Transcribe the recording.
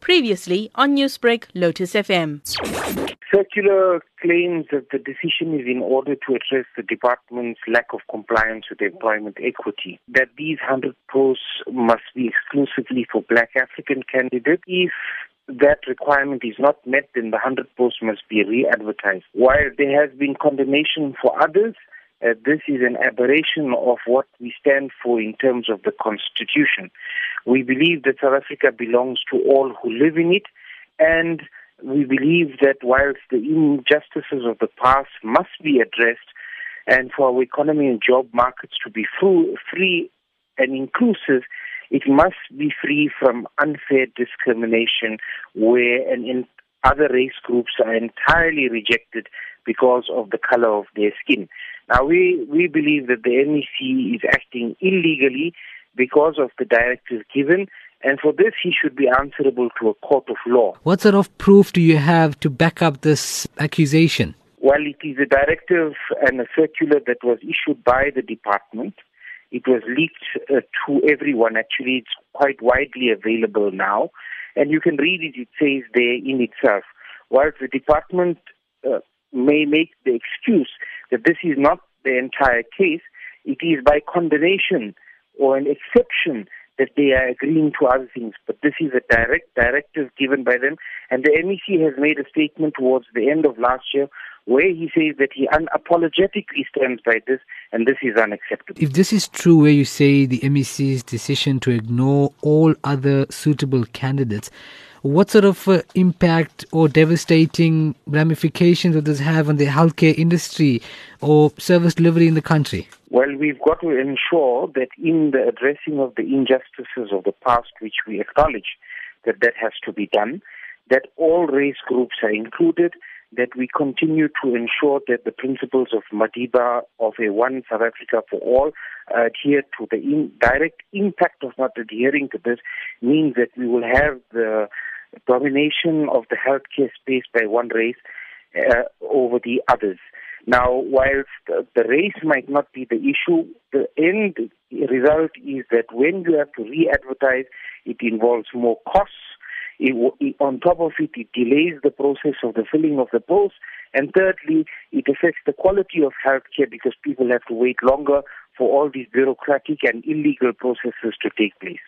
Previously on Newsbreak, Lotus FM. Circular claims that the decision is in order to address the department's lack of compliance with employment equity, that these 100 posts must be exclusively for black African candidates. If that requirement is not met, then the 100 posts must be re-advertised. While there has been condemnation for others, uh, this is an aberration of what we stand for in terms of the Constitution. We believe that South Africa belongs to all who live in it, and we believe that whilst the injustices of the past must be addressed, and for our economy and job markets to be free and inclusive, it must be free from unfair discrimination where and in other race groups are entirely rejected because of the color of their skin. Now, we, we believe that the MEC is acting illegally because of the directives given, and for this he should be answerable to a court of law. What sort of proof do you have to back up this accusation? Well, it is a directive and a circular that was issued by the department. It was leaked uh, to everyone. Actually, it's quite widely available now. And you can read it. It says there in itself. While the department uh, may make the excuse that this is not the entire case, it is by condemnation or an exception that they are agreeing to other things. But this is a direct directive given by them. And the MEC has made a statement towards the end of last year where he says that he unapologetically stands by this and this is unacceptable. If this is true, where you say the MEC's decision to ignore all other suitable candidates, what sort of uh, impact or devastating ramifications would this have on the healthcare industry or service delivery in the country? Well, we've got to ensure that in the addressing of the injustices of the past, which we acknowledge that that has to be done, that all race groups are included, that we continue to ensure that the principles of Madiba of a one South Africa for all adhere to the in, direct impact of not adhering to this means that we will have the domination of the healthcare space by one race uh, over the others. Now, whilst the race might not be the issue, the end result is that when you have to re-advertise, it involves more costs. It, it, on top of it, it delays the process of the filling of the post. And thirdly, it affects the quality of healthcare because people have to wait longer for all these bureaucratic and illegal processes to take place.